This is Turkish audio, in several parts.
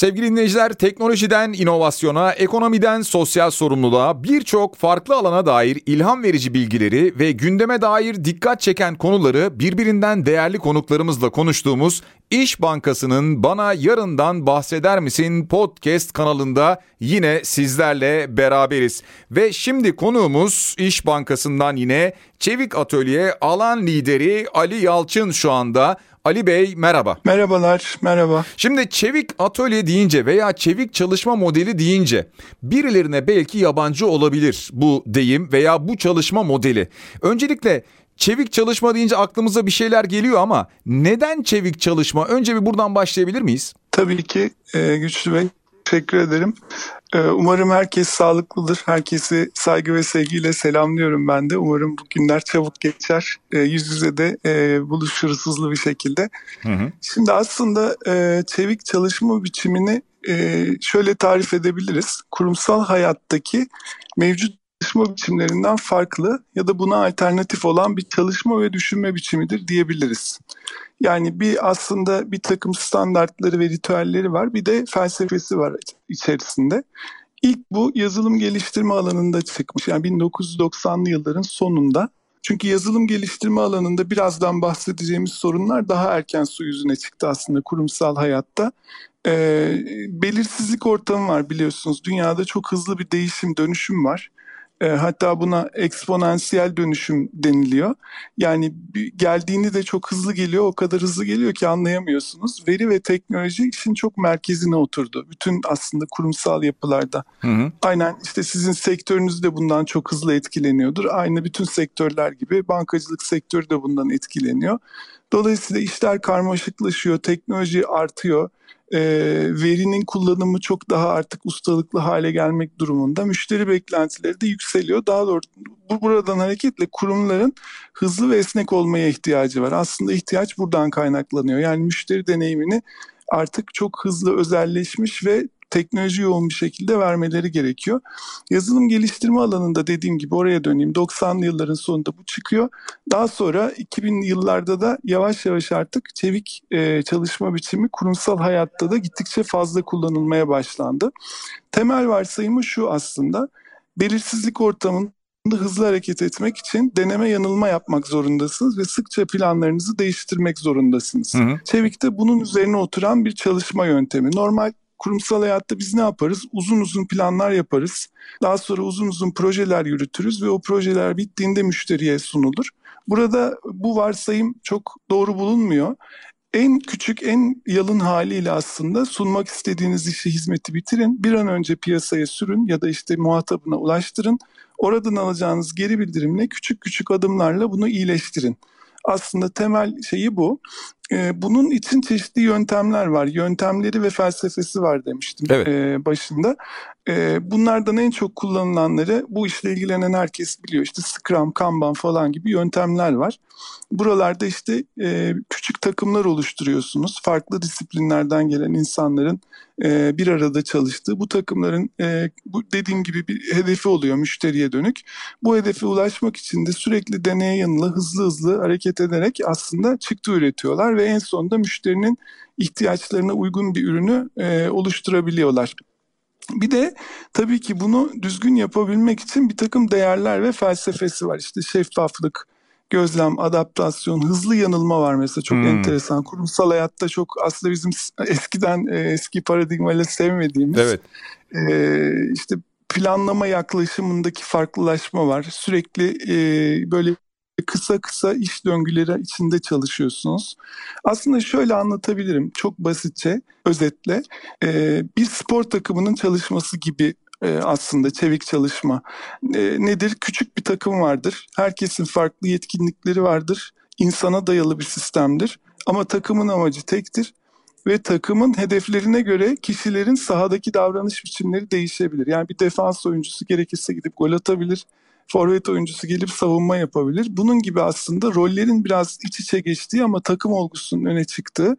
Sevgili dinleyiciler, teknolojiden inovasyona, ekonomiden sosyal sorumluluğa birçok farklı alana dair ilham verici bilgileri ve gündeme dair dikkat çeken konuları birbirinden değerli konuklarımızla konuştuğumuz İş Bankası'nın Bana Yarından Bahseder Misin podcast kanalında yine sizlerle beraberiz. Ve şimdi konuğumuz İş Bankası'ndan yine Çevik Atölye alan lideri Ali Yalçın şu anda. Ali Bey merhaba. Merhabalar, merhaba. Şimdi çevik atölye deyince veya çevik çalışma modeli deyince birilerine belki yabancı olabilir bu deyim veya bu çalışma modeli. Öncelikle çevik çalışma deyince aklımıza bir şeyler geliyor ama neden çevik çalışma? Önce bir buradan başlayabilir miyiz? Tabii ki e, Güçlü Bey. Teşekkür ederim. Ee, umarım herkes sağlıklıdır. Herkesi saygı ve sevgiyle selamlıyorum ben de. Umarım bu günler çabuk geçer. Ee, yüz yüze de e, buluşuruz hızlı bir şekilde. Hı hı. Şimdi aslında e, çevik çalışma biçimini e, şöyle tarif edebiliriz. Kurumsal hayattaki mevcut çalışma biçimlerinden farklı ya da buna alternatif olan bir çalışma ve düşünme biçimidir diyebiliriz. Yani bir aslında bir takım standartları ve ritüelleri var bir de felsefesi var içerisinde. İlk bu yazılım geliştirme alanında çıkmış. Yani 1990'lı yılların sonunda. Çünkü yazılım geliştirme alanında birazdan bahsedeceğimiz sorunlar daha erken su yüzüne çıktı aslında kurumsal hayatta. Ee, belirsizlik ortamı var biliyorsunuz. Dünyada çok hızlı bir değişim, dönüşüm var. E, hatta buna eksponansiyel dönüşüm deniliyor. Yani geldiğini de çok hızlı geliyor, o kadar hızlı geliyor ki anlayamıyorsunuz. Veri ve teknoloji işin çok merkezine oturdu. Bütün aslında kurumsal yapılarda. Hı hı. Aynen işte sizin sektörünüz de bundan çok hızlı etkileniyordur. Aynı bütün sektörler gibi bankacılık sektörü de bundan etkileniyor. Dolayısıyla işler karmaşıklaşıyor, teknoloji artıyor e, verinin kullanımı çok daha artık ustalıklı hale gelmek durumunda. Müşteri beklentileri de yükseliyor. Daha doğrusu bu buradan hareketle kurumların hızlı ve esnek olmaya ihtiyacı var. Aslında ihtiyaç buradan kaynaklanıyor. Yani müşteri deneyimini artık çok hızlı özelleşmiş ve teknoloji yoğun bir şekilde vermeleri gerekiyor. Yazılım geliştirme alanında dediğim gibi oraya döneyim. 90'lı yılların sonunda bu çıkıyor. Daha sonra 2000'li yıllarda da yavaş yavaş artık çevik e, çalışma biçimi kurumsal hayatta da gittikçe fazla kullanılmaya başlandı. Temel varsayımı şu aslında. Belirsizlik ortamında hızlı hareket etmek için deneme yanılma yapmak zorundasınız ve sıkça planlarınızı değiştirmek zorundasınız. Hı hı. Çevik'te bunun üzerine oturan bir çalışma yöntemi. Normal kurumsal hayatta biz ne yaparız? Uzun uzun planlar yaparız. Daha sonra uzun uzun projeler yürütürüz ve o projeler bittiğinde müşteriye sunulur. Burada bu varsayım çok doğru bulunmuyor. En küçük, en yalın haliyle aslında sunmak istediğiniz işi, hizmeti bitirin. Bir an önce piyasaya sürün ya da işte muhatabına ulaştırın. Oradan alacağınız geri bildirimle küçük küçük adımlarla bunu iyileştirin. Aslında temel şeyi bu. Ee, bunun için çeşitli yöntemler var. Yöntemleri ve felsefesi var demiştim evet. E, başında. Ee, bunlardan en çok kullanılanları bu işle ilgilenen herkes biliyor. İşte Scrum, Kanban falan gibi yöntemler var. Buralarda işte e, küçük takımlar oluşturuyorsunuz. Farklı disiplinlerden gelen insanların e, bir arada çalıştığı bu takımların e, bu dediğim gibi bir hedefi oluyor müşteriye dönük. Bu hedefe ulaşmak için de sürekli deneye yanıla hızlı hızlı hareket ederek aslında çıktı üretiyorlar ve en sonunda müşterinin ihtiyaçlarına uygun bir ürünü oluşturabiliyorlar. Bir de tabii ki bunu düzgün yapabilmek için bir takım değerler ve felsefesi var. İşte şeffaflık, gözlem, adaptasyon, hızlı yanılma var mesela çok hmm. enteresan. Kurumsal hayatta çok aslında bizim eskiden e, eski paradigmayla sevmediğimiz evet. e, işte planlama yaklaşımındaki farklılaşma var. Sürekli e, böyle kısa kısa iş döngüleri içinde çalışıyorsunuz. Aslında şöyle anlatabilirim çok basitçe, özetle. E, bir spor takımının çalışması gibi e, aslında çevik çalışma. E, nedir? Küçük bir takım vardır. Herkesin farklı yetkinlikleri vardır. İnsana dayalı bir sistemdir. Ama takımın amacı tektir ve takımın hedeflerine göre kişilerin sahadaki davranış biçimleri değişebilir. Yani bir defans oyuncusu gerekirse gidip gol atabilir forvet oyuncusu gelip savunma yapabilir. Bunun gibi aslında rollerin biraz iç içe geçtiği ama takım olgusunun öne çıktığı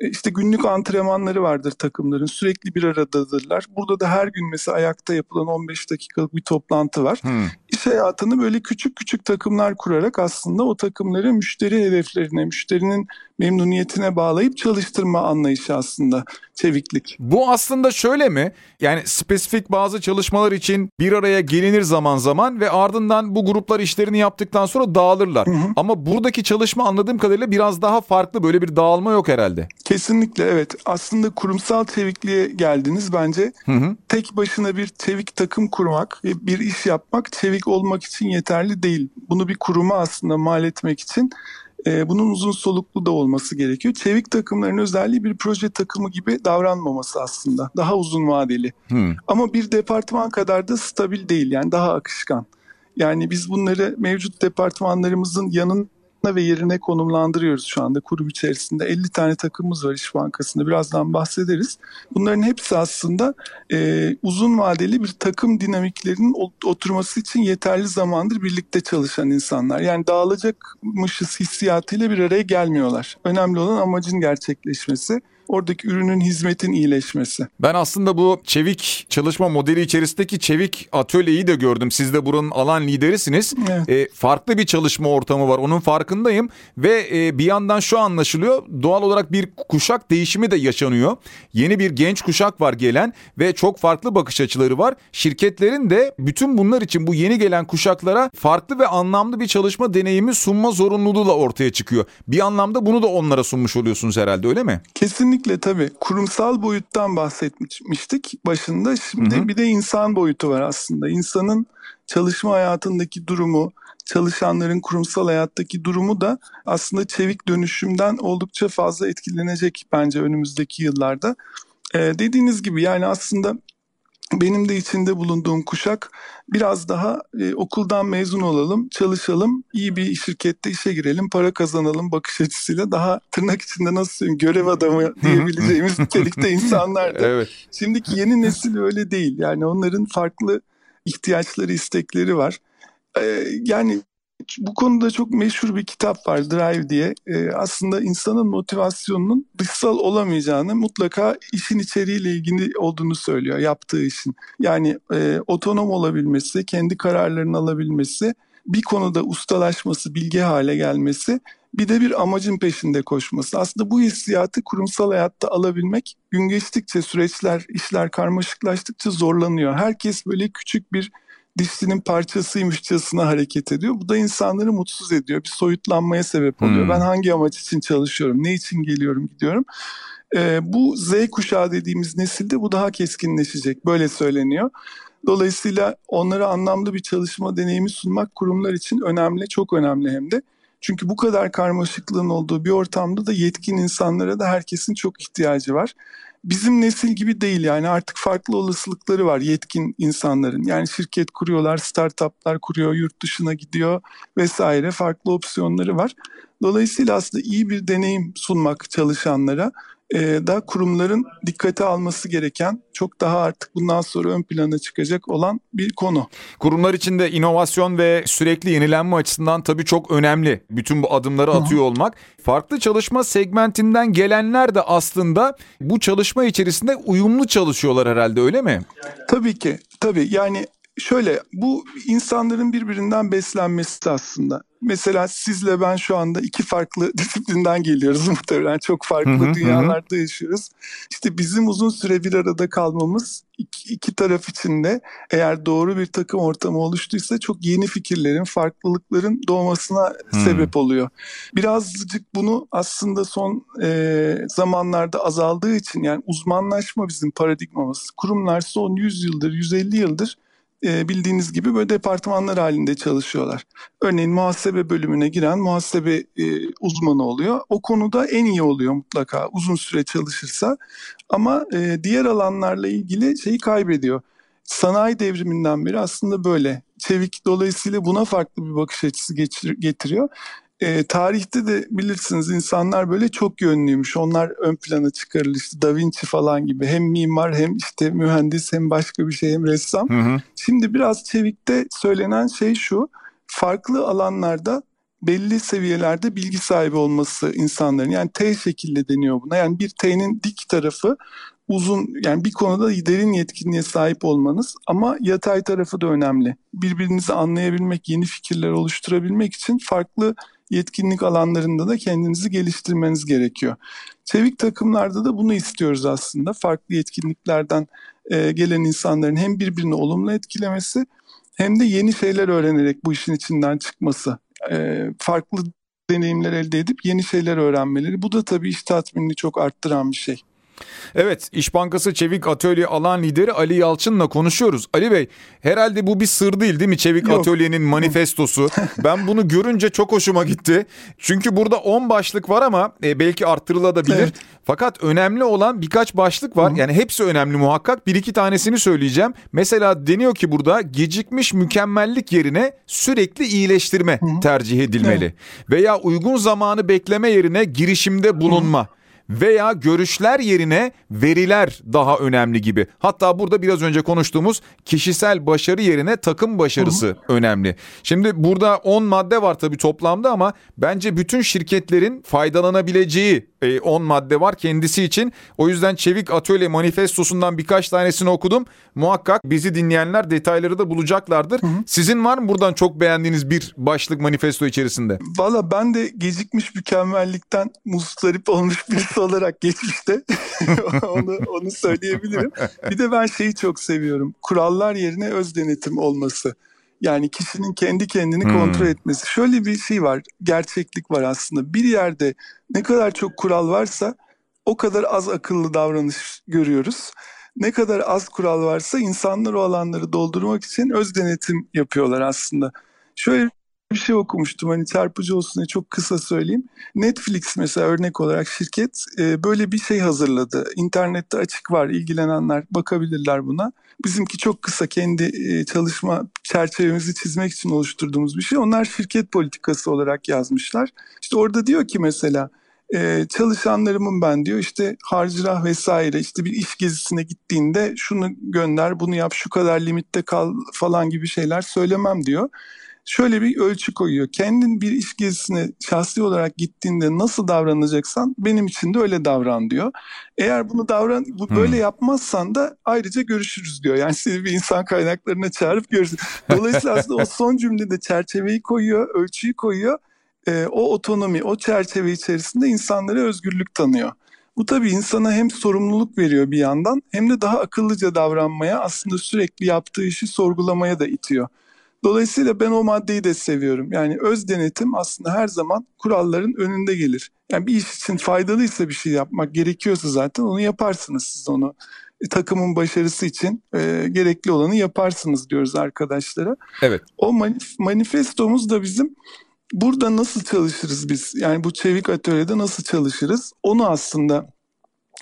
işte günlük antrenmanları vardır takımların. Sürekli bir aradadırlar. Burada da her gün mesela ayakta yapılan 15 dakikalık bir toplantı var. Hmm. İş hayatını böyle küçük küçük takımlar kurarak aslında o takımları müşteri hedeflerine, müşterinin memnuniyetine bağlayıp çalıştırma anlayışı aslında çeviklik. Bu aslında şöyle mi? Yani spesifik bazı çalışmalar için bir araya gelinir zaman zaman ve ardından bu gruplar işlerini yaptıktan sonra dağılırlar. Hı hı. Ama buradaki çalışma anladığım kadarıyla biraz daha farklı. Böyle bir dağılma yok herhalde. Kesinlikle evet. Aslında kurumsal çevikliğe geldiniz bence. Hı hı. Tek başına bir çevik takım kurmak, bir iş yapmak çevik olmak için yeterli değil. Bunu bir kuruma aslında mal etmek için e, bunun uzun soluklu da olması gerekiyor. Çevik takımların özelliği bir proje takımı gibi davranmaması aslında. Daha uzun vadeli. Hmm. Ama bir departman kadar da stabil değil yani daha akışkan. Yani biz bunları mevcut departmanlarımızın yanın ve yerine konumlandırıyoruz şu anda kurum içerisinde. 50 tane takımımız var İş Bankası'nda birazdan bahsederiz. Bunların hepsi aslında e, uzun vadeli bir takım dinamiklerinin oturması için yeterli zamandır birlikte çalışan insanlar. Yani dağılacakmışız hissiyatıyla bir araya gelmiyorlar. Önemli olan amacın gerçekleşmesi oradaki ürünün hizmetin iyileşmesi. Ben aslında bu çevik çalışma modeli içerisindeki çevik atölyeyi de gördüm. Siz de buranın alan liderisiniz. Evet. E, farklı bir çalışma ortamı var. Onun farkındayım ve e, bir yandan şu anlaşılıyor. Doğal olarak bir kuşak değişimi de yaşanıyor. Yeni bir genç kuşak var gelen ve çok farklı bakış açıları var. Şirketlerin de bütün bunlar için bu yeni gelen kuşaklara farklı ve anlamlı bir çalışma deneyimi sunma zorunluluğu da ortaya çıkıyor. Bir anlamda bunu da onlara sunmuş oluyorsunuz herhalde öyle mi? Kesinlikle Kesinlikle tabii. Kurumsal boyuttan bahsetmiştik başında. Şimdi hı hı. bir de insan boyutu var aslında. İnsanın çalışma hayatındaki durumu, çalışanların kurumsal hayattaki durumu da aslında çevik dönüşümden oldukça fazla etkilenecek bence önümüzdeki yıllarda. Ee, dediğiniz gibi yani aslında benim de içinde bulunduğum kuşak biraz daha e, okuldan mezun olalım, çalışalım, iyi bir şirkette işe girelim, para kazanalım bakış açısıyla daha tırnak içinde nasıl söyleyeyim görev adamı diyebileceğimiz nitelikte insanlardı. evet. Şimdiki yeni nesil öyle değil. Yani onların farklı ihtiyaçları, istekleri var. Ee, yani bu konuda çok meşhur bir kitap var Drive diye. Ee, aslında insanın motivasyonunun dışsal olamayacağını mutlaka işin içeriğiyle ilgili olduğunu söylüyor yaptığı işin. Yani e, otonom olabilmesi, kendi kararlarını alabilmesi, bir konuda ustalaşması, bilge hale gelmesi bir de bir amacın peşinde koşması. Aslında bu hissiyatı kurumsal hayatta alabilmek gün geçtikçe süreçler, işler karmaşıklaştıkça zorlanıyor. Herkes böyle küçük bir dişlinin parçasıymışçasına hareket ediyor. Bu da insanları mutsuz ediyor. Bir soyutlanmaya sebep oluyor. Hmm. Ben hangi amaç için çalışıyorum, ne için geliyorum, gidiyorum. Ee, bu Z kuşağı dediğimiz nesilde bu daha keskinleşecek. Böyle söyleniyor. Dolayısıyla onlara anlamlı bir çalışma deneyimi sunmak kurumlar için önemli, çok önemli hem de. Çünkü bu kadar karmaşıklığın olduğu bir ortamda da yetkin insanlara da herkesin çok ihtiyacı var bizim nesil gibi değil yani artık farklı olasılıkları var yetkin insanların. Yani şirket kuruyorlar, startuplar kuruyor, yurt dışına gidiyor vesaire farklı opsiyonları var. Dolayısıyla aslında iyi bir deneyim sunmak çalışanlara da kurumların dikkate alması gereken çok daha artık bundan sonra ön plana çıkacak olan bir konu. Kurumlar içinde inovasyon ve sürekli yenilenme açısından tabii çok önemli. Bütün bu adımları atıyor olmak. Farklı çalışma segmentinden gelenler de aslında bu çalışma içerisinde uyumlu çalışıyorlar herhalde öyle mi? Tabii ki. Tabii yani şöyle bu insanların birbirinden beslenmesi aslında. Mesela sizle ben şu anda iki farklı disiplinden geliyoruz muhtemelen. Çok farklı hı hı, dünyalarda hı. yaşıyoruz. İşte bizim uzun süre bir arada kalmamız iki, iki taraf için de eğer doğru bir takım ortamı oluştuysa çok yeni fikirlerin, farklılıkların doğmasına hmm. sebep oluyor. Birazcık bunu aslında son e, zamanlarda azaldığı için yani uzmanlaşma bizim paradigmamız. Kurumlar son 100 yıldır, 150 yıldır e, bildiğiniz gibi böyle departmanlar halinde çalışıyorlar. Örneğin muhasebe bölümüne giren muhasebe e, uzmanı oluyor. O konuda en iyi oluyor mutlaka uzun süre çalışırsa. Ama e, diğer alanlarla ilgili şeyi kaybediyor. Sanayi devriminden beri aslında böyle. Çevik dolayısıyla buna farklı bir bakış açısı getiriyor. E, tarihte de bilirsiniz insanlar böyle çok yönlüymüş. Onlar ön plana çıkarılır işte Da Vinci falan gibi. Hem mimar hem işte mühendis hem başka bir şey hem ressam. Hı hı. Şimdi biraz Çevik'te söylenen şey şu. Farklı alanlarda belli seviyelerde bilgi sahibi olması insanların. Yani T şekilde deniyor buna. Yani bir T'nin dik tarafı uzun yani bir konuda derin yetkinliğe sahip olmanız ama yatay tarafı da önemli. Birbirinizi anlayabilmek, yeni fikirler oluşturabilmek için farklı yetkinlik alanlarında da kendinizi geliştirmeniz gerekiyor. Çevik takımlarda da bunu istiyoruz aslında. Farklı yetkinliklerden e, gelen insanların hem birbirini olumlu etkilemesi hem de yeni şeyler öğrenerek bu işin içinden çıkması. E, farklı deneyimler elde edip yeni şeyler öğrenmeleri. Bu da tabii iş tatminini çok arttıran bir şey. Evet, İş Bankası Çevik Atölye alan lideri Ali Yalçın'la konuşuyoruz. Ali Bey, herhalde bu bir sır değil değil mi Çevik Yok. Atölye'nin manifestosu? ben bunu görünce çok hoşuma gitti. Çünkü burada 10 başlık var ama e, belki arttırılabilir. Evet. Fakat önemli olan birkaç başlık var. Hı. Yani hepsi önemli muhakkak. Bir iki tanesini söyleyeceğim. Mesela deniyor ki burada gecikmiş mükemmellik yerine sürekli iyileştirme Hı. tercih edilmeli. Evet. Veya uygun zamanı bekleme yerine girişimde bulunma. Hı veya görüşler yerine veriler daha önemli gibi. Hatta burada biraz önce konuştuğumuz kişisel başarı yerine takım başarısı hı hı. önemli. Şimdi burada 10 madde var tabii toplamda ama bence bütün şirketlerin faydalanabileceği 10 e, madde var kendisi için. O yüzden Çevik Atölye manifestosundan birkaç tanesini okudum. Muhakkak bizi dinleyenler detayları da bulacaklardır. Hı hı. Sizin var mı buradan çok beğendiğiniz bir başlık manifesto içerisinde? Valla ben de gecikmiş mükemmellikten mustarip olmuş birisi olarak geçmişte onu, onu söyleyebilirim. Bir de ben şeyi çok seviyorum. Kurallar yerine öz denetim olması. Yani kişinin kendi kendini hmm. kontrol etmesi. Şöyle bir şey var, gerçeklik var aslında. Bir yerde ne kadar çok kural varsa o kadar az akıllı davranış görüyoruz. Ne kadar az kural varsa insanlar o alanları doldurmak için öz denetim yapıyorlar aslında. Şöyle bir şey okumuştum hani çarpıcı olsun diye çok kısa söyleyeyim. Netflix mesela örnek olarak şirket e, böyle bir şey hazırladı. İnternette açık var ilgilenenler bakabilirler buna. Bizimki çok kısa kendi e, çalışma çerçevemizi çizmek için oluşturduğumuz bir şey. Onlar şirket politikası olarak yazmışlar. İşte orada diyor ki mesela e, çalışanlarımın ben diyor işte harcırah vesaire işte bir iş gezisine gittiğinde şunu gönder bunu yap şu kadar limitte kal falan gibi şeyler söylemem diyor şöyle bir ölçü koyuyor. Kendin bir iş gezisine şahsi olarak gittiğinde nasıl davranacaksan benim için de öyle davran diyor. Eğer bunu davran bu hmm. böyle yapmazsan da ayrıca görüşürüz diyor. Yani seni bir insan kaynaklarına çağırıp görürsün. Dolayısıyla aslında o son cümlede çerçeveyi koyuyor, ölçüyü koyuyor. E, o otonomi, o çerçeve içerisinde insanlara özgürlük tanıyor. Bu tabii insana hem sorumluluk veriyor bir yandan hem de daha akıllıca davranmaya aslında sürekli yaptığı işi sorgulamaya da itiyor. Dolayısıyla ben o maddeyi de seviyorum. Yani öz denetim aslında her zaman kuralların önünde gelir. Yani bir iş için faydalıysa bir şey yapmak gerekiyorsa zaten onu yaparsınız siz onu. E, takımın başarısı için e, gerekli olanı yaparsınız diyoruz arkadaşlara. Evet. O manif- manifestomuz da bizim burada nasıl çalışırız biz? Yani bu çevik atölyede nasıl çalışırız? Onu aslında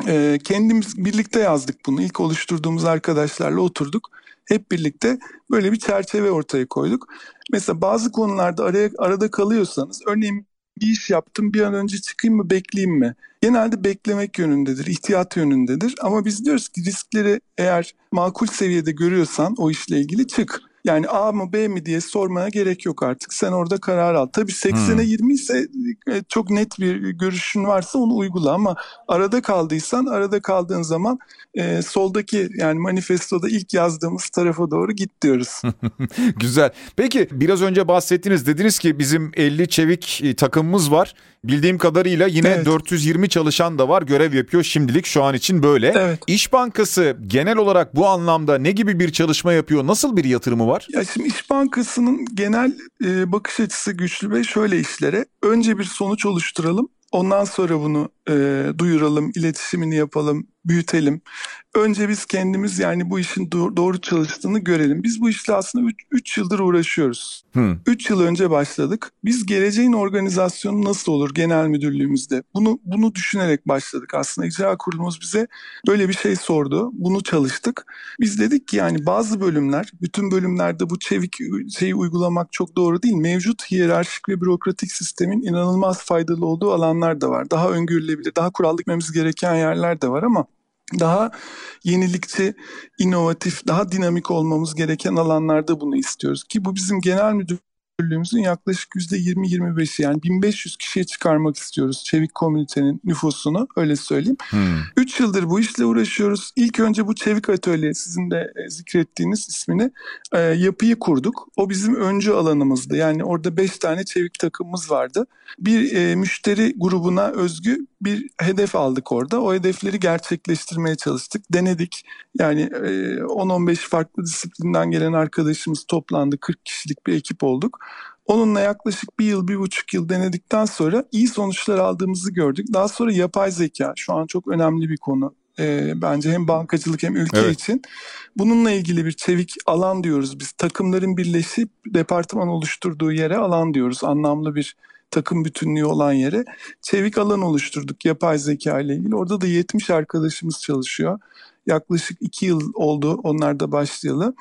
e, kendimiz birlikte yazdık bunu. İlk oluşturduğumuz arkadaşlarla oturduk hep birlikte böyle bir çerçeve ortaya koyduk. Mesela bazı konularda araya, arada kalıyorsanız örneğin bir iş yaptım bir an önce çıkayım mı bekleyeyim mi? Genelde beklemek yönündedir, ihtiyat yönündedir. Ama biz diyoruz ki riskleri eğer makul seviyede görüyorsan o işle ilgili çık. Yani A mı B mi diye sormaya gerek yok artık. Sen orada karar al. Tabii 80'e hmm. 20 ise e, çok net bir görüşün varsa onu uygula ama arada kaldıysan arada kaldığın zaman e, soldaki yani manifestoda ilk yazdığımız tarafa doğru git diyoruz. Güzel. Peki biraz önce bahsettiniz dediniz ki bizim 50 çevik e, takımımız var. Bildiğim kadarıyla yine evet. 420 çalışan da var görev yapıyor şimdilik şu an için böyle. Evet. İş Bankası genel olarak bu anlamda ne gibi bir çalışma yapıyor? Nasıl bir yatırımı var? Ya şimdi İş Bankası'nın genel e, bakış açısı güçlü ve şöyle işlere. Önce bir sonuç oluşturalım. Ondan sonra bunu e, duyuralım, iletişimini yapalım, büyütelim. Önce biz kendimiz yani bu işin doğru çalıştığını görelim. Biz bu işle aslında 3 yıldır uğraşıyoruz. 3 yıl önce başladık. Biz geleceğin organizasyonu nasıl olur genel müdürlüğümüzde? Bunu bunu düşünerek başladık. Aslında icra kurulumuz bize böyle bir şey sordu. Bunu çalıştık. Biz dedik ki yani bazı bölümler, bütün bölümlerde bu çevik şeyi uygulamak çok doğru değil. Mevcut hiyerarşik ve bürokratik sistemin inanılmaz faydalı olduğu alanlar da var. Daha öngörülebilir, daha kural gitmemiz gereken yerler de var ama daha yenilikçi, inovatif, daha dinamik olmamız gereken alanlarda bunu istiyoruz. Ki bu bizim genel müdür müdürlüğümüzün yaklaşık %20-25'i yani 1500 kişiye çıkarmak istiyoruz Çevik komünitenin nüfusunu öyle söyleyeyim. 3 hmm. yıldır bu işle uğraşıyoruz. İlk önce bu Çevik Atölye sizin de e, zikrettiğiniz ismini e, yapıyı kurduk. O bizim öncü alanımızdı. Yani orada 5 tane Çevik takımımız vardı. Bir e, müşteri grubuna özgü bir hedef aldık orada. O hedefleri gerçekleştirmeye çalıştık. Denedik. Yani e, 10-15 farklı disiplinden gelen arkadaşımız toplandı. 40 kişilik bir ekip olduk. Onunla yaklaşık bir yıl, bir buçuk yıl denedikten sonra iyi sonuçlar aldığımızı gördük. Daha sonra yapay zeka şu an çok önemli bir konu. E, bence hem bankacılık hem ülke evet. için. Bununla ilgili bir çevik alan diyoruz biz. Takımların birleşip departman oluşturduğu yere alan diyoruz. Anlamlı bir takım bütünlüğü olan yere çevik alan oluşturduk yapay zeka ile ilgili. Orada da 70 arkadaşımız çalışıyor. Yaklaşık 2 yıl oldu onlar da başlayalı.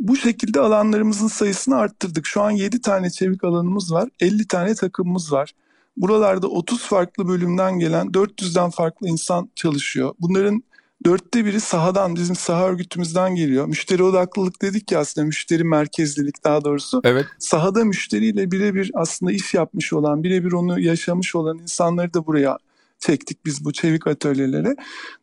Bu şekilde alanlarımızın sayısını arttırdık. Şu an 7 tane çevik alanımız var, 50 tane takımımız var. Buralarda 30 farklı bölümden gelen 400'den farklı insan çalışıyor. Bunların dörtte biri sahadan, bizim saha örgütümüzden geliyor. Müşteri odaklılık dedik ya aslında müşteri merkezlilik daha doğrusu. Evet. Sahada müşteriyle birebir aslında iş yapmış olan, birebir onu yaşamış olan insanları da buraya çektik biz bu çevik atölyelere.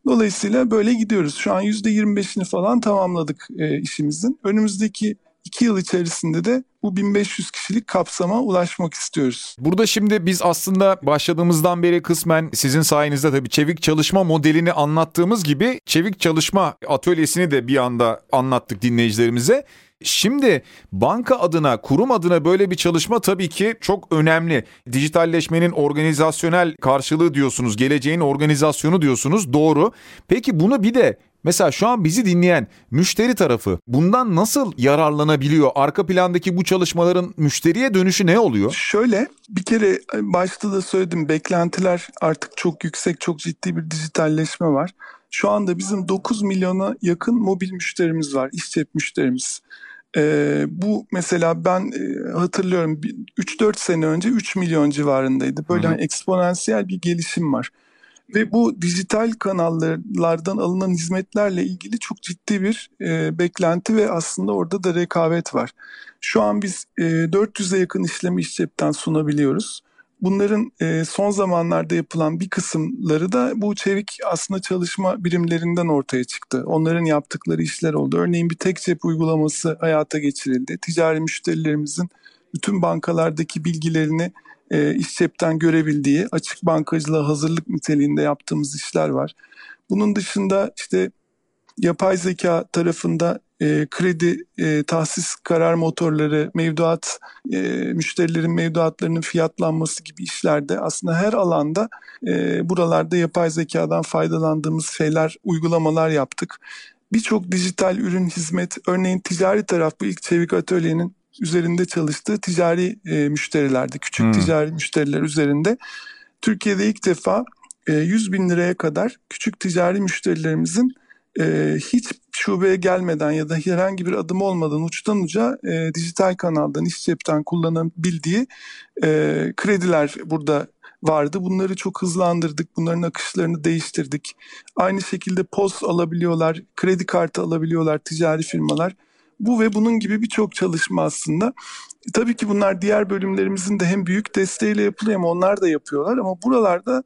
Dolayısıyla böyle gidiyoruz. Şu an %25'ini falan tamamladık e, işimizin. Önümüzdeki iki yıl içerisinde de bu 1500 kişilik kapsama ulaşmak istiyoruz. Burada şimdi biz aslında başladığımızdan beri kısmen sizin sayenizde tabii çevik çalışma modelini anlattığımız gibi çevik çalışma atölyesini de bir anda anlattık dinleyicilerimize. Şimdi banka adına, kurum adına böyle bir çalışma tabii ki çok önemli. Dijitalleşmenin organizasyonel karşılığı diyorsunuz, geleceğin organizasyonu diyorsunuz. Doğru. Peki bunu bir de Mesela şu an bizi dinleyen müşteri tarafı bundan nasıl yararlanabiliyor? Arka plandaki bu çalışmaların müşteriye dönüşü ne oluyor? Şöyle bir kere e, başta da söyledim beklentiler artık çok yüksek, çok ciddi bir dijitalleşme var. Şu anda bizim 9 milyona yakın mobil müşterimiz var, iş cep müşterimiz. Ee, bu mesela ben e, hatırlıyorum 3-4 sene önce 3 milyon civarındaydı. Böyle hani eksponansiyel bir gelişim var. Ve bu dijital kanallardan alınan hizmetlerle ilgili çok ciddi bir e, beklenti ve aslında orada da rekabet var. Şu an biz e, 400'e yakın işlemi iş cepten sunabiliyoruz. Bunların e, son zamanlarda yapılan bir kısımları da bu çevik aslında çalışma birimlerinden ortaya çıktı. Onların yaptıkları işler oldu. Örneğin bir tek cep uygulaması hayata geçirildi. Ticari müşterilerimizin bütün bankalardaki bilgilerini e, iş cepten görebildiği açık bankacılığa hazırlık niteliğinde yaptığımız işler var. Bunun dışında işte yapay zeka tarafında e, kredi e, tahsis karar motorları, mevduat, e, müşterilerin mevduatlarının fiyatlanması gibi işlerde aslında her alanda e, buralarda yapay zekadan faydalandığımız şeyler, uygulamalar yaptık. Birçok dijital ürün, hizmet, örneğin ticari taraf bu ilk Çevik Atölye'nin üzerinde çalıştığı ticari e, müşterilerde, küçük hmm. ticari müşteriler üzerinde Türkiye'de ilk defa e, 100 bin liraya kadar küçük ticari müşterilerimizin e, hiç şubeye gelmeden ya da herhangi bir adım olmadan uçtan uca e, dijital kanaldan, iş cepten kullanabildiği e, krediler burada vardı. Bunları çok hızlandırdık. Bunların akışlarını değiştirdik. Aynı şekilde post alabiliyorlar, kredi kartı alabiliyorlar ticari firmalar. Bu ve bunun gibi birçok çalışma aslında. Tabii ki bunlar diğer bölümlerimizin de hem büyük desteğiyle yapılıyor ama onlar da yapıyorlar. Ama buralarda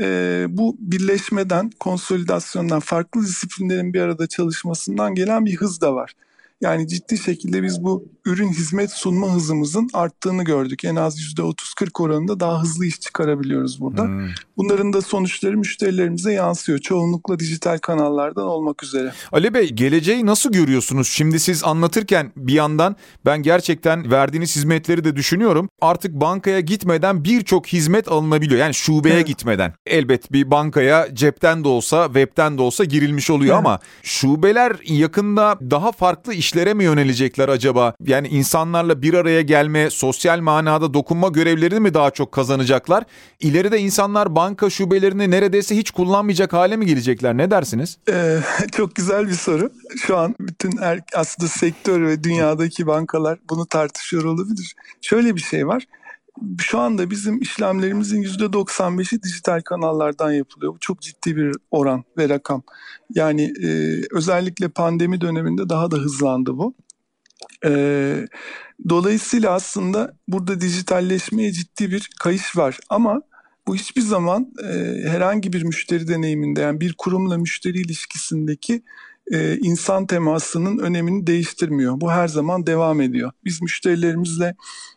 e, bu birleşmeden, konsolidasyondan, farklı disiplinlerin bir arada çalışmasından gelen bir hız da var. Yani ciddi şekilde biz bu ürün hizmet sunma hızımızın arttığını gördük. En az %30-40 oranında daha hızlı iş çıkarabiliyoruz burada. Hmm. Bunların da sonuçları müşterilerimize yansıyor. Çoğunlukla dijital kanallardan olmak üzere. Ali Bey geleceği nasıl görüyorsunuz? Şimdi siz anlatırken bir yandan ben gerçekten verdiğiniz hizmetleri de düşünüyorum. Artık bankaya gitmeden birçok hizmet alınabiliyor. Yani şubeye evet. gitmeden. Elbet bir bankaya cepten de olsa webten de olsa girilmiş oluyor evet. ama şubeler yakında daha farklı iş işlere mi yönelecekler acaba? Yani insanlarla bir araya gelme, sosyal manada dokunma görevlerini mi daha çok kazanacaklar? İleride insanlar banka şubelerini neredeyse hiç kullanmayacak hale mi gelecekler? Ne dersiniz? Ee, çok güzel bir soru. Şu an bütün er, aslında sektör ve dünyadaki bankalar bunu tartışıyor olabilir. Şöyle bir şey var şu anda bizim işlemlerimizin %95'i dijital kanallardan yapılıyor. Bu çok ciddi bir oran ve rakam. Yani e, özellikle pandemi döneminde daha da hızlandı bu. E, dolayısıyla aslında burada dijitalleşmeye ciddi bir kayış var ama bu hiçbir zaman e, herhangi bir müşteri deneyiminde yani bir kurumla müşteri ilişkisindeki e, insan temasının önemini değiştirmiyor. Bu her zaman devam ediyor. Biz müşterilerimizle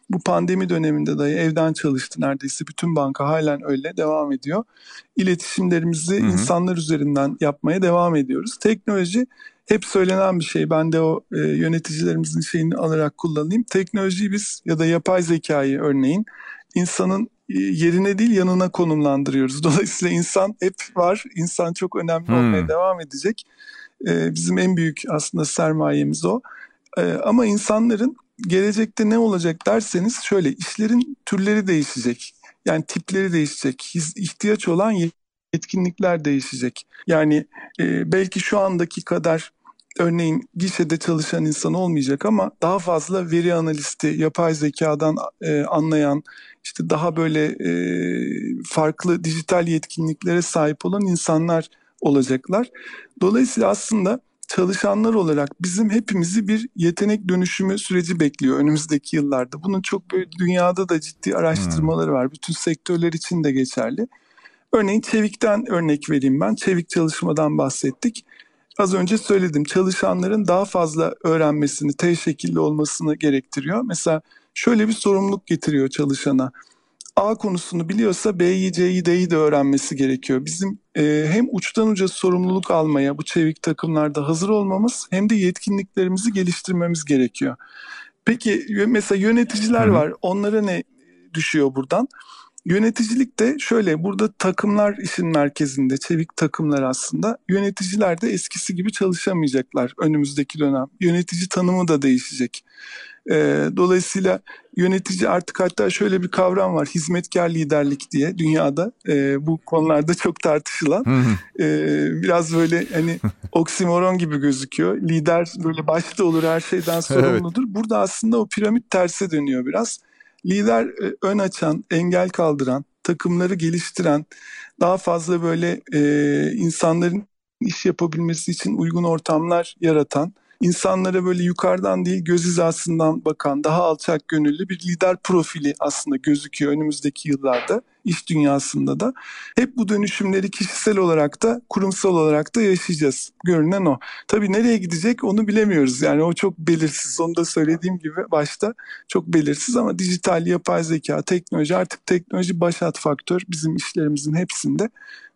bu pandemi döneminde dahi evden çalıştı neredeyse bütün banka halen öyle devam ediyor. İletişimlerimizi hı hı. insanlar üzerinden yapmaya devam ediyoruz. Teknoloji hep söylenen bir şey. Ben de o e, yöneticilerimizin şeyini alarak kullanayım. Teknolojiyi biz ya da yapay zekayı örneğin insanın e, yerine değil yanına konumlandırıyoruz. Dolayısıyla insan hep var. İnsan çok önemli hmm. olmaya devam edecek. E, bizim en büyük aslında sermayemiz o. E, ama insanların gelecekte ne olacak derseniz şöyle işlerin türleri değişecek. Yani tipleri değişecek. ihtiyaç olan yetkinlikler değişecek. Yani belki şu andaki kadar örneğin gişede çalışan insan olmayacak ama daha fazla veri analisti, yapay zekadan e, anlayan, işte daha böyle e, farklı dijital yetkinliklere sahip olan insanlar olacaklar. Dolayısıyla aslında çalışanlar olarak bizim hepimizi bir yetenek dönüşümü süreci bekliyor önümüzdeki yıllarda. Bunun çok böyle dünyada da ciddi araştırmaları var. Bütün sektörler için de geçerli. Örneğin Çevik'ten örnek vereyim ben. Çevik çalışmadan bahsettik. Az önce söyledim çalışanların daha fazla öğrenmesini, T şekilli olmasını gerektiriyor. Mesela şöyle bir sorumluluk getiriyor çalışana. A konusunu biliyorsa B'yi, C'yi, D'yi de öğrenmesi gerekiyor. Bizim e, hem uçtan uca sorumluluk almaya bu çevik takımlarda hazır olmamız hem de yetkinliklerimizi geliştirmemiz gerekiyor. Peki mesela yöneticiler var. Onlara ne düşüyor buradan? Yöneticilik de şöyle burada takımlar işin merkezinde çevik takımlar aslında yöneticiler de eskisi gibi çalışamayacaklar önümüzdeki dönem. Yönetici tanımı da değişecek. Ee, dolayısıyla yönetici artık hatta şöyle bir kavram var hizmetkar liderlik diye dünyada e, bu konularda çok tartışılan. E, biraz böyle hani oksimoron gibi gözüküyor. Lider böyle başta olur her şeyden sorumludur. Evet. burada aslında o piramit terse dönüyor biraz. Lider e, ön açan, engel kaldıran, takımları geliştiren, daha fazla böyle e, insanların iş yapabilmesi için uygun ortamlar yaratan insanlara böyle yukarıdan değil göz hizasından bakan daha alçak gönüllü bir lider profili aslında gözüküyor önümüzdeki yıllarda iş dünyasında da. Hep bu dönüşümleri kişisel olarak da kurumsal olarak da yaşayacağız. Görünen o. Tabii nereye gidecek onu bilemiyoruz. Yani o çok belirsiz. Onu da söylediğim gibi başta çok belirsiz ama dijital, yapay zeka, teknoloji artık teknoloji başat faktör bizim işlerimizin hepsinde.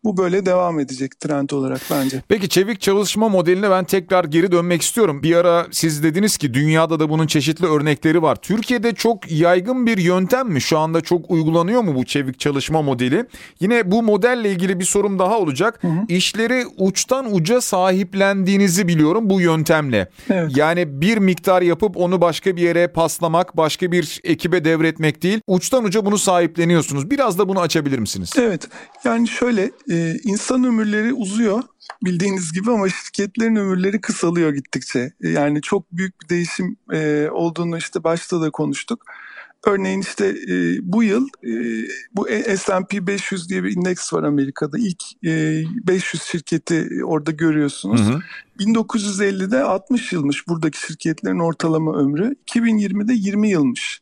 Bu böyle devam edecek trend olarak bence. Peki çevik çalışma modeline ben tekrar geri dönmek istiyorum. Bir ara siz dediniz ki dünyada da bunun çeşitli örnekleri var. Türkiye'de çok yaygın bir yöntem mi? Şu anda çok uygulanıyor mu bu çevik çalışma modeli? Yine bu modelle ilgili bir sorum daha olacak. Hı hı. İşleri uçtan uca sahiplendiğinizi biliyorum bu yöntemle. Evet. Yani bir miktar yapıp onu başka bir yere paslamak, başka bir ekibe devretmek değil. Uçtan uca bunu sahipleniyorsunuz. Biraz da bunu açabilir misiniz? Evet. Yani şöyle e, insan ömürleri uzuyor bildiğiniz gibi ama şirketlerin ömürleri kısalıyor gittikçe. Yani çok büyük bir değişim e, olduğunu işte başta da konuştuk. Örneğin işte e, bu yıl e, bu S&P 500 diye bir indeks var Amerika'da. İlk e, 500 şirketi orada görüyorsunuz. Hı hı. 1950'de 60 yılmış buradaki şirketlerin ortalama ömrü. 2020'de 20 yılmış.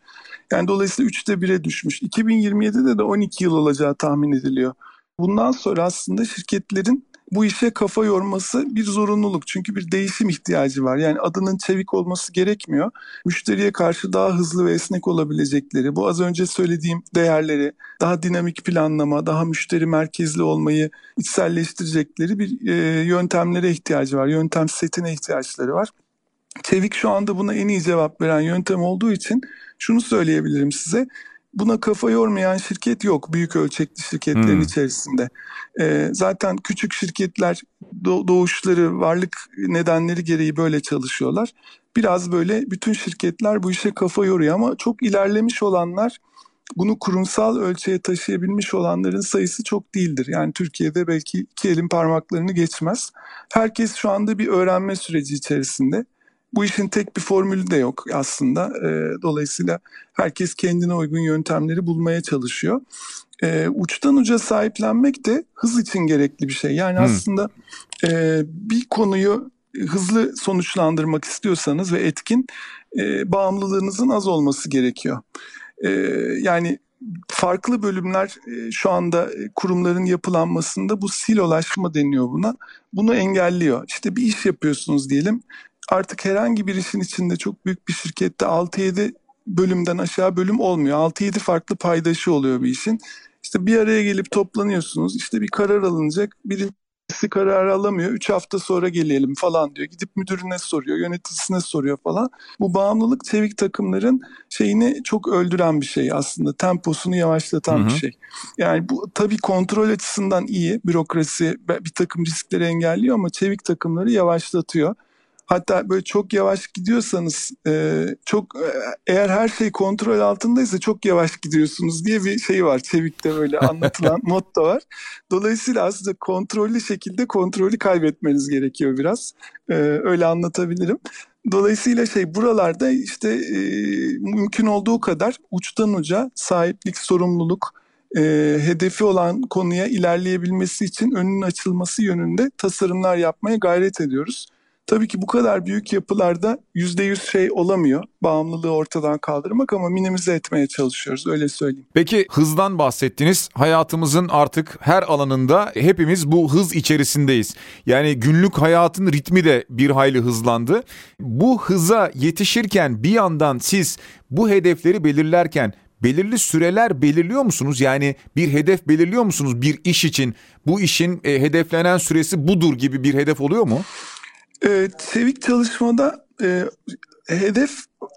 Yani dolayısıyla 3'te 1'e düşmüş. 2027'de de 12 yıl olacağı tahmin ediliyor. Bundan sonra aslında şirketlerin bu işe kafa yorması bir zorunluluk. Çünkü bir değişim ihtiyacı var. Yani adının çevik olması gerekmiyor. Müşteriye karşı daha hızlı ve esnek olabilecekleri, bu az önce söylediğim değerleri, daha dinamik planlama, daha müşteri merkezli olmayı içselleştirecekleri bir e, yöntemlere ihtiyacı var. Yöntem setine ihtiyaçları var. Çevik şu anda buna en iyi cevap veren yöntem olduğu için şunu söyleyebilirim size buna kafa yormayan şirket yok büyük ölçekli şirketlerin hmm. içerisinde. E, zaten küçük şirketler doğuşları, varlık nedenleri gereği böyle çalışıyorlar. Biraz böyle bütün şirketler bu işe kafa yoruyor ama çok ilerlemiş olanlar bunu kurumsal ölçüye taşıyabilmiş olanların sayısı çok değildir. Yani Türkiye'de belki iki elin parmaklarını geçmez. Herkes şu anda bir öğrenme süreci içerisinde. Bu işin tek bir formülü de yok aslında. E, dolayısıyla herkes kendine uygun yöntemleri bulmaya çalışıyor. E, uçtan uca sahiplenmek de hız için gerekli bir şey. Yani hmm. aslında e, bir konuyu hızlı sonuçlandırmak istiyorsanız ve etkin e, bağımlılığınızın az olması gerekiyor. E, yani farklı bölümler e, şu anda e, kurumların yapılanmasında bu silolaşma deniyor buna. Bunu engelliyor. İşte bir iş yapıyorsunuz diyelim. Artık herhangi bir işin içinde çok büyük bir şirkette 6-7 bölümden aşağı bölüm olmuyor. 6-7 farklı paydaşı oluyor bir işin. İşte bir araya gelip toplanıyorsunuz. İşte bir karar alınacak. Birisi karar alamıyor. Üç hafta sonra gelelim falan diyor. Gidip müdürüne soruyor, yöneticisine soruyor falan. Bu bağımlılık çevik takımların şeyini çok öldüren bir şey aslında. Temposunu yavaşlatan hı hı. bir şey. Yani bu tabii kontrol açısından iyi. Bürokrasi bir takım riskleri engelliyor ama çevik takımları yavaşlatıyor. Hatta böyle çok yavaş gidiyorsanız e, çok e, eğer her şey kontrol altındaysa çok yavaş gidiyorsunuz diye bir şey var. Çevik'te böyle anlatılan motto var. Dolayısıyla aslında kontrollü şekilde kontrolü kaybetmeniz gerekiyor biraz. E, öyle anlatabilirim. Dolayısıyla şey buralarda işte e, mümkün olduğu kadar uçtan uca sahiplik, sorumluluk, e, hedefi olan konuya ilerleyebilmesi için önünün açılması yönünde tasarımlar yapmaya gayret ediyoruz. Tabii ki bu kadar büyük yapılarda yüzde yüz şey olamıyor. Bağımlılığı ortadan kaldırmak ama minimize etmeye çalışıyoruz öyle söyleyeyim. Peki hızdan bahsettiniz. Hayatımızın artık her alanında hepimiz bu hız içerisindeyiz. Yani günlük hayatın ritmi de bir hayli hızlandı. Bu hıza yetişirken bir yandan siz bu hedefleri belirlerken belirli süreler belirliyor musunuz? Yani bir hedef belirliyor musunuz bir iş için? Bu işin e, hedeflenen süresi budur gibi bir hedef oluyor mu? E, Çevik çalışmada e, hedef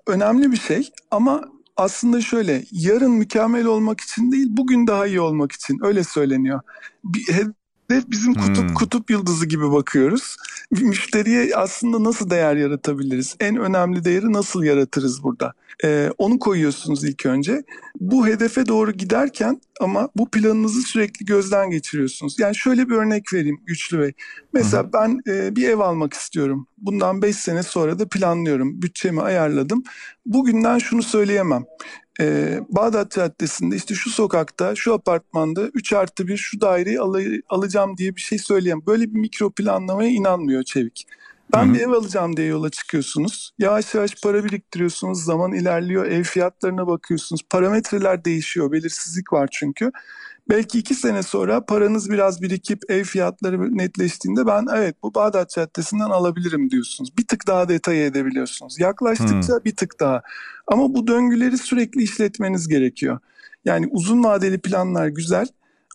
önemli bir şey ama aslında şöyle yarın mükemmel olmak için değil bugün daha iyi olmak için öyle söyleniyor. Bir hedef bizim kutup hmm. kutup yıldızı gibi bakıyoruz. Müşteriye aslında nasıl değer yaratabiliriz? En önemli değeri nasıl yaratırız burada? Ee, onu koyuyorsunuz ilk önce. Bu hedefe doğru giderken ama bu planınızı sürekli gözden geçiriyorsunuz. Yani şöyle bir örnek vereyim Güçlü Bey. Mesela Hı-hı. ben e, bir ev almak istiyorum. Bundan 5 sene sonra da planlıyorum. Bütçemi ayarladım. Bugünden şunu söyleyemem. Ee, Bağdat Caddesi'nde işte şu sokakta, şu apartmanda 3 artı 1 şu daireyi al- alacağım diye bir şey söyleyemem. Böyle bir mikro planlamaya inanmıyor Çevik. Ben Hı-hı. bir ev alacağım diye yola çıkıyorsunuz. Yavaş yavaş para biriktiriyorsunuz. Zaman ilerliyor. Ev fiyatlarına bakıyorsunuz. Parametreler değişiyor. Belirsizlik var çünkü. Belki iki sene sonra paranız biraz birikip ev fiyatları netleştiğinde ben evet bu Bağdat Caddesi'nden alabilirim diyorsunuz. Bir tık daha detay edebiliyorsunuz. Yaklaştıkça hmm. bir tık daha. Ama bu döngüleri sürekli işletmeniz gerekiyor. Yani uzun vadeli planlar güzel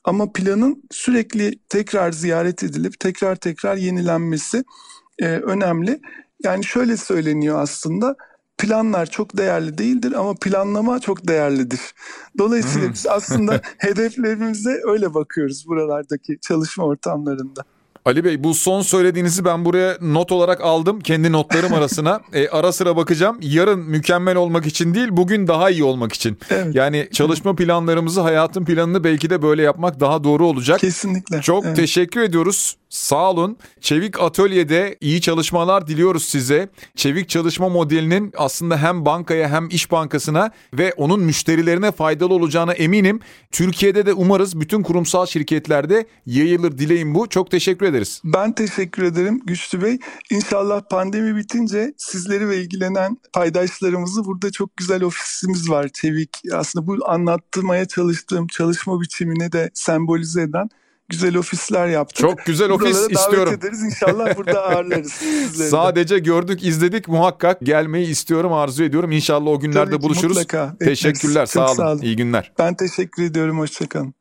ama planın sürekli tekrar ziyaret edilip tekrar tekrar yenilenmesi e, önemli. Yani şöyle söyleniyor aslında planlar çok değerli değildir ama planlama çok değerlidir. Dolayısıyla hmm. biz aslında hedeflerimize öyle bakıyoruz buralardaki çalışma ortamlarında. Ali Bey bu son söylediğinizi ben buraya not olarak aldım kendi notlarım arasına. e, ara sıra bakacağım. Yarın mükemmel olmak için değil bugün daha iyi olmak için. Evet. Yani çalışma planlarımızı hayatın planını belki de böyle yapmak daha doğru olacak. Kesinlikle. Çok evet. teşekkür ediyoruz. Sağ olun. Çevik Atölye'de iyi çalışmalar diliyoruz size. Çevik çalışma modelinin aslında hem bankaya hem iş bankasına ve onun müşterilerine faydalı olacağına eminim. Türkiye'de de umarız bütün kurumsal şirketlerde yayılır dileğim bu. Çok teşekkür ederiz. Ben teşekkür ederim Güçlü Bey. İnşallah pandemi bitince sizleri ve ilgilenen paydaşlarımızı burada çok güzel ofisimiz var Çevik. Aslında bu anlatmaya çalıştığım çalışma biçimini de sembolize eden güzel ofisler yaptık. Çok güzel ofis Buralara istiyorum. davet ederiz inşallah burada ağırlarız. Sadece gördük izledik muhakkak gelmeyi istiyorum arzu ediyorum. İnşallah o günlerde Tabii buluşuruz. Mutlaka. Teşekkürler sağ olun. sağ olun. İyi günler. Ben teşekkür ediyorum hoşçakalın.